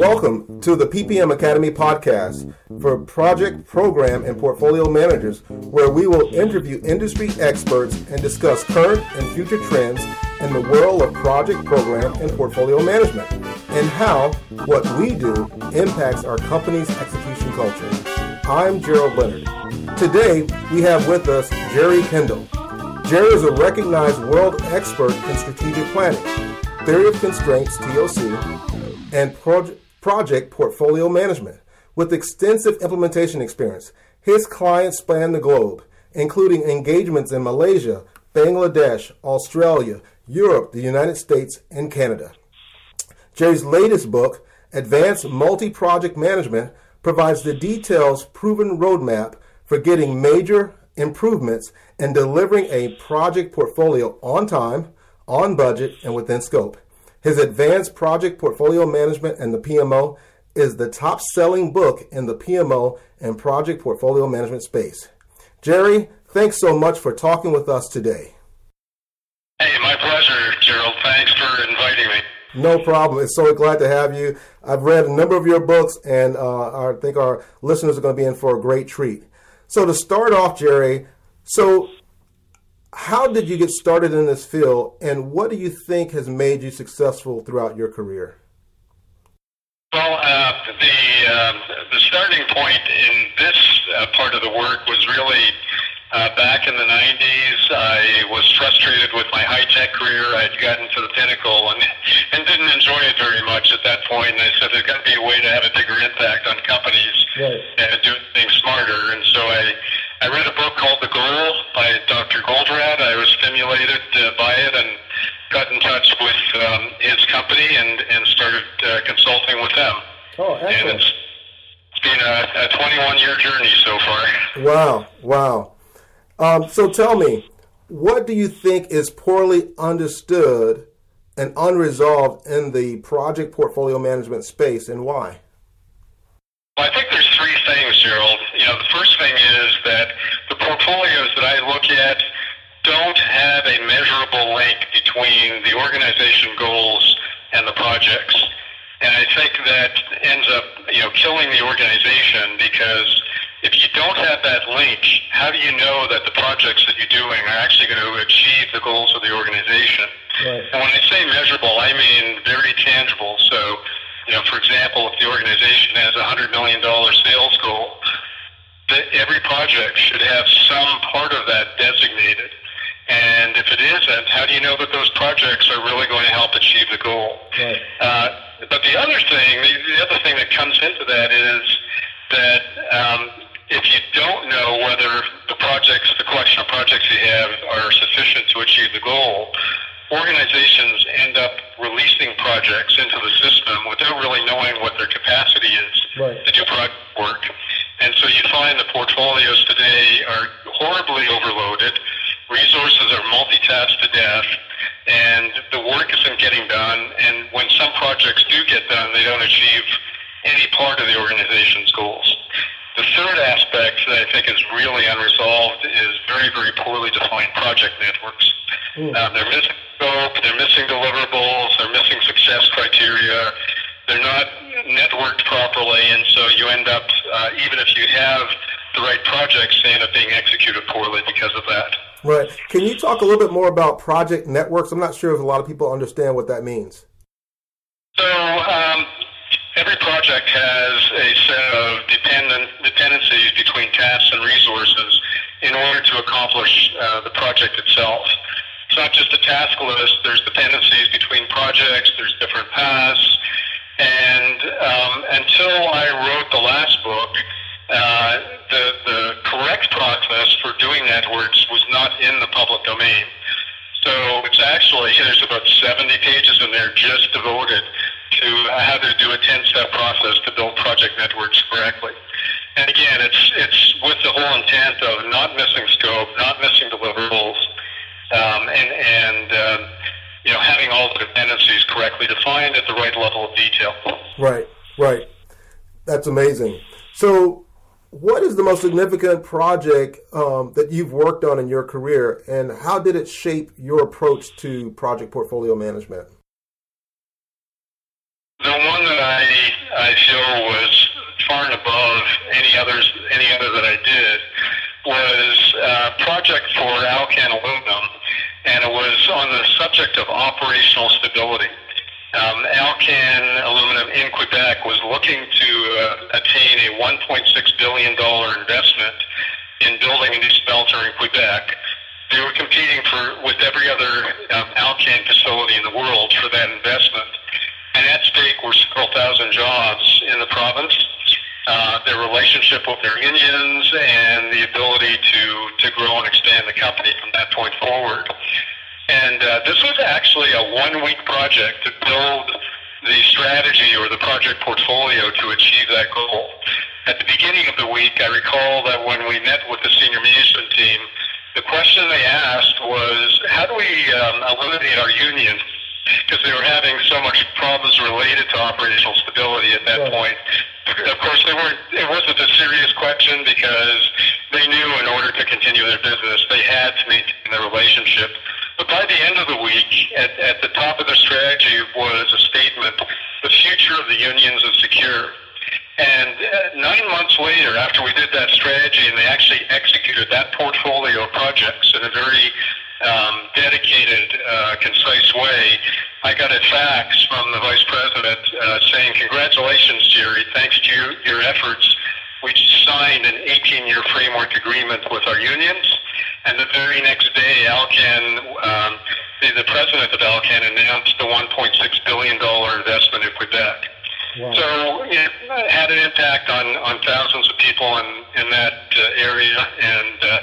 Welcome to the PPM Academy podcast for project, program, and portfolio managers, where we will interview industry experts and discuss current and future trends in the world of project, program, and portfolio management, and how what we do impacts our company's execution culture. I'm Gerald Leonard. Today, we have with us Jerry Kendall. Jerry is a recognized world expert in strategic planning, theory of constraints, TOC, and project project portfolio management. With extensive implementation experience, his clients span the globe, including engagements in Malaysia, Bangladesh, Australia, Europe, the United States, and Canada. Jerry's latest book, Advanced Multi Project Management, provides the details proven roadmap for getting major improvements and delivering a project portfolio on time, on budget, and within scope. His Advanced Project Portfolio Management and the PMO is the top selling book in the PMO and project portfolio management space. Jerry, thanks so much for talking with us today. Hey, my pleasure, Gerald. Thanks for inviting me. No problem. It's so glad to have you. I've read a number of your books, and uh, I think our listeners are going to be in for a great treat. So, to start off, Jerry, so how did you get started in this field, and what do you think has made you successful throughout your career? Well, uh, the uh, the starting point in this uh, part of the work was really uh, back in the 90s. I was frustrated with my high tech career. I'd gotten to the pinnacle and and didn't enjoy it very much at that point. And I said, there's got to be a way to have a bigger impact on companies right. and do things smarter. And so I I read a book called The Goal by Dr. Goldratt. I was stimulated uh, by it and got in touch with um, his company and, and started uh, consulting with them. Oh, excellent. And it's, it's been a, a 21 year journey so far. Wow, wow. Um, so tell me, what do you think is poorly understood and unresolved in the project portfolio management space and why? Well, I think there's three things, Gerald. You know, the first thing is that the portfolios that I look at don't have a measurable link between the organization goals and the projects. And I think that ends up, you know, killing the organization because if you don't have that link, how do you know that the projects that you're doing are actually going to achieve the goals of the organization? Right. And when I say measurable, I mean very tangible. So, you know, for example, if the organization has a $100 million sales goal, every project should have some part of that designated. And if it isn't, how do you know that those projects are really going to help achieve the goal? Right. Uh, but the other thing, the other thing that comes into that is that um, if you don't know whether the projects, the collection of projects you have are sufficient to achieve the goal, organizations end up releasing projects into the system without really knowing what their capacity is right. to do project work. And so you find the portfolios today are horribly overloaded. Resources are multitasked to death, and the work isn't getting done. And when some projects do get done, they don't achieve any part of the organization's goals. The third aspect that I think is really unresolved is very, very poorly defined project networks. Mm. Uh, they're missing scope, they're missing deliverables, they're missing success criteria, they're not networked properly, and so you end up, uh, even if you have the right projects, they end up being executed poorly because of that. Right. Can you talk a little bit more about project networks? I'm not sure if a lot of people understand what that means. So, um, every project has a set of dependent dependencies between tasks and resources in order to accomplish uh, the project itself. It's not just a task list. There's dependencies between projects. There's different paths. And um, until I wrote the last book, uh, the, the correct process for doing networks was not in the public domain. So it's actually, there's about 70 pages in there just devoted to how to do a 10-step process to build project networks correctly. And again, it's, it's with the whole intent of not missing scope, not missing deliverables, um, and, and uh, you know, having all the dependencies correctly defined at the right level of detail. Right, right. That's amazing. So, what is the most significant project um, that you've worked on in your career, and how did it shape your approach to project portfolio management? The one that I I feel was far and above any others, any other that I did, was a project for Alcan Aluminum, and it was on the subject of operational stability. Um, Alcan Aluminum in Quebec was looking to uh, attain a $1.6 billion investment in building a new smelter in Quebec. They were competing for with every other um, Alcan facility in the world for that investment. And at stake were several thousand jobs in the province, uh, their relationship with their unions, and the ability to, to grow and expand the company from that point forward. And uh, this was actually a one-week project to build the strategy or the project portfolio to achieve that goal. At the beginning of the week, I recall that when we met with the senior management team, the question they asked was, how do we um, eliminate our union? Because they were having so much problems related to operational stability at that point. Of course, they weren't. It wasn't a serious question because they knew in order to continue their business, they had to maintain their relationship but by the end of the week, at, at the top of the strategy was a statement, the future of the unions is secure. And uh, nine months later, after we did that strategy and they actually executed that portfolio of projects in a very um, dedicated, uh, concise way, I got a fax from the vice president uh, saying, congratulations, Jerry, thanks to you, your efforts, we signed an 18-year framework agreement with our unions and the very next day, Alcan, um, the, the president of Alcan announced the $1.6 billion investment in Quebec. Wow. So it had an impact on, on thousands of people in, in that uh, area, and uh,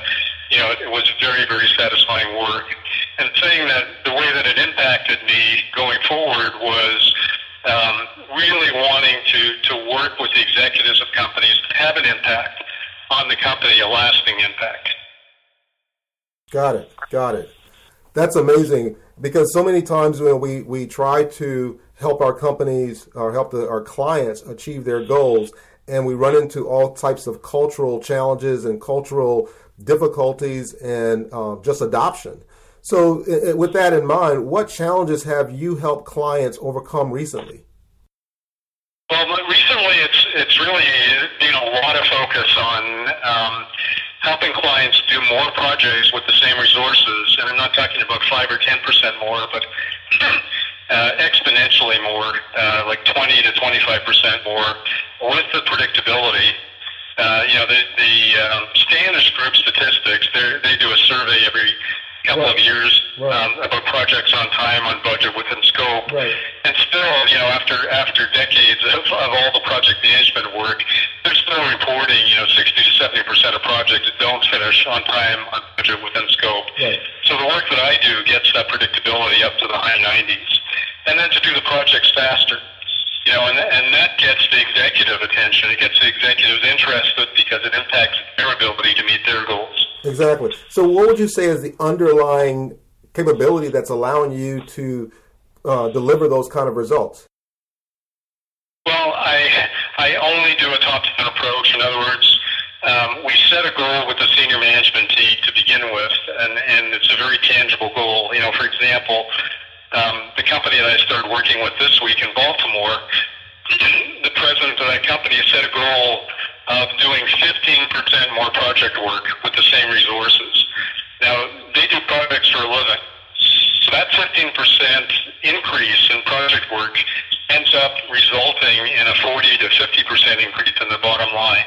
you know it was very, very satisfying work. And saying that the way that it impacted me going forward was um, really wanting to, to work with the executives of companies to have an impact on the company, a lasting impact. Got it. Got it. That's amazing because so many times when we, we try to help our companies or help the, our clients achieve their goals, and we run into all types of cultural challenges and cultural difficulties and uh, just adoption. So, it, with that in mind, what challenges have you helped clients overcome recently? Well, recently it's it's really been a lot of focus on um, helping clients do more projects with the same resources, and I'm not talking about five or ten percent more, but uh, exponentially more, uh, like 20 to 25 percent more, with the predictability. Uh, you know, the, the um, Standish Group statistics, they do a survey every couple right. of years right. um, about projects on time, on budget, within scope. Right. And still, you know, after after decades of, of all the project management work, they're still reporting, you know, 60 to 70 percent of projects don't finish on time, on budget, within scope. Right. So the work that I do gets that predictability up to the high 90s, and then to do the projects faster. You know, and, and that gets the executive attention. It gets the executives interested because it impacts their ability to meet their goals. Exactly. So, what would you say is the underlying capability that's allowing you to uh, deliver those kind of results? Well, I I only do a top-down approach. In other words, um, we set a goal with the senior management team to begin with, and, and it's a very tangible goal. You know, for example, um, the company that I started working with this week in Baltimore, the president of that company set a goal of doing 15% more project work with the same resources. Now, they do projects for a living. So that 15% increase in project work ends up resulting in a 40 to 50% increase in the bottom line.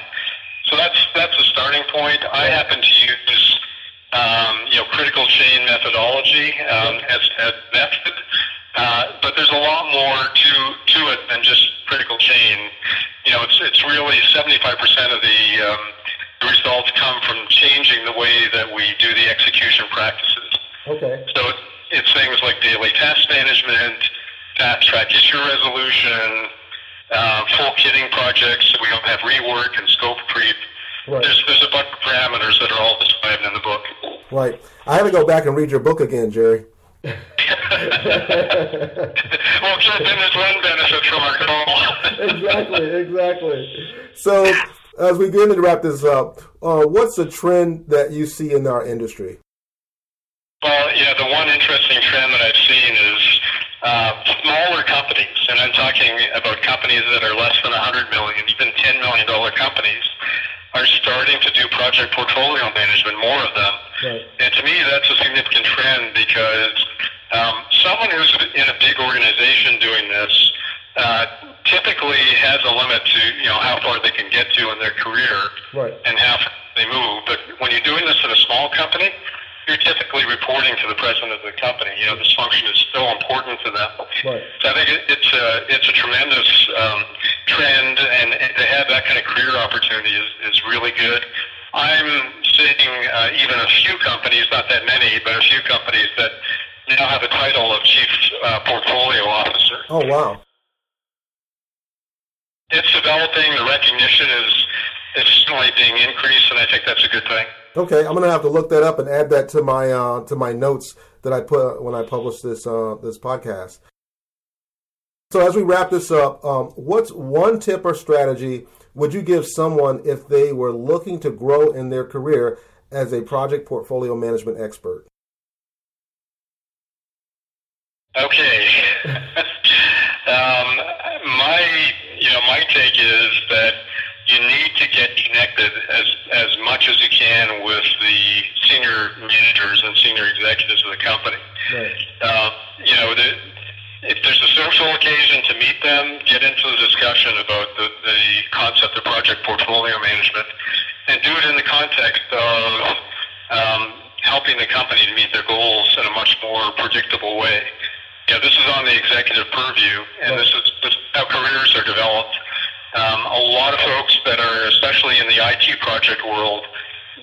So that's that's a starting point. I happen to use um, you know, critical chain methodology um, as a method. Uh, but there's a lot more to to it than just critical chain. You know, it's it's really 75% of the um, the results come from changing the way that we do the execution practices. Okay. So it's things like daily task management, fast track issue resolution, uh, full kitting projects so we don't have rework and scope creep. Right. There's, there's a bunch of parameters that are all described in the book. Right. I have to go back and read your book again, Jerry. well, then there's one benefit from our call. exactly, exactly. So, as we begin to wrap this up, uh, what's the trend that you see in our industry? Well, yeah, the one interesting trend that I've seen is uh, smaller companies, and I'm talking about companies that are less than 100 million, even 10 million dollar companies, are starting to do project portfolio management. More of them, right. and to me, that's a significant trend because um, someone who's in a big organization doing this uh, typically has a limit to you know how far they can get to in their career right. and how they move. But when you're doing this in a small company, you're typically reporting to the president of the company. You know, this function is still important to them. Right. So I think it, it's a it's a tremendous um, trend, and, and to have that kind of career opportunity is, is really good. I'm seeing uh, even a few companies, not that many, but a few companies that now have a title of chief uh, portfolio officer. Oh wow! It's developing. The recognition is is certainly being increased, and I think that's a good thing. Okay, I'm gonna have to look that up and add that to my uh, to my notes that I put when I publish this uh, this podcast. So as we wrap this up, um, what's one tip or strategy would you give someone if they were looking to grow in their career as a project portfolio management expert? Okay. um, my you know my take is that you need to get connected as as much as you can with the senior managers and senior executives of the company. Right. Uh, you know, the, if there's a social occasion to meet them, get into the discussion about the, the concept of project portfolio management, and do it in the context of um, helping the company to meet their goals in a much more predictable way. Know, this is on the executive purview, and right. this is, this is how careers are developed um, a lot of folks that are, especially in the IT project world,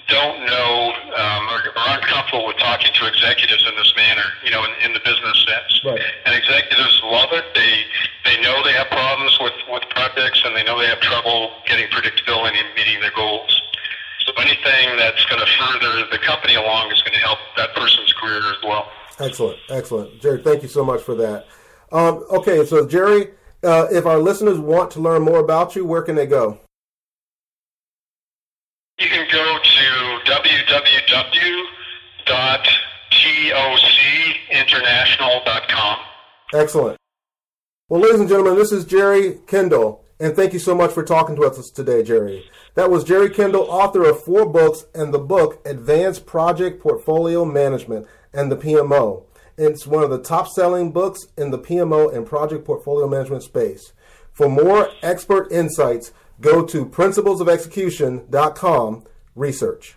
don't know um, or, or aren't comfortable with talking to executives in this manner, you know, in, in the business sense. Right. And executives love it. They they know they have problems with, with projects and they know they have trouble getting predictability and meeting their goals. So anything that's going to further the company along is going to help that person's career as well. Excellent, excellent, Jerry. Thank you so much for that. Um, okay, so Jerry uh, if our listeners want to learn more about you, where can they go? You can go to www.tocinternational.com. Excellent. Well, ladies and gentlemen, this is Jerry Kendall, and thank you so much for talking to us today, Jerry. That was Jerry Kendall, author of four books and the book Advanced Project Portfolio Management and the PMO. It's one of the top selling books in the PMO and project portfolio management space. For more expert insights, go to principlesofexecution.com research.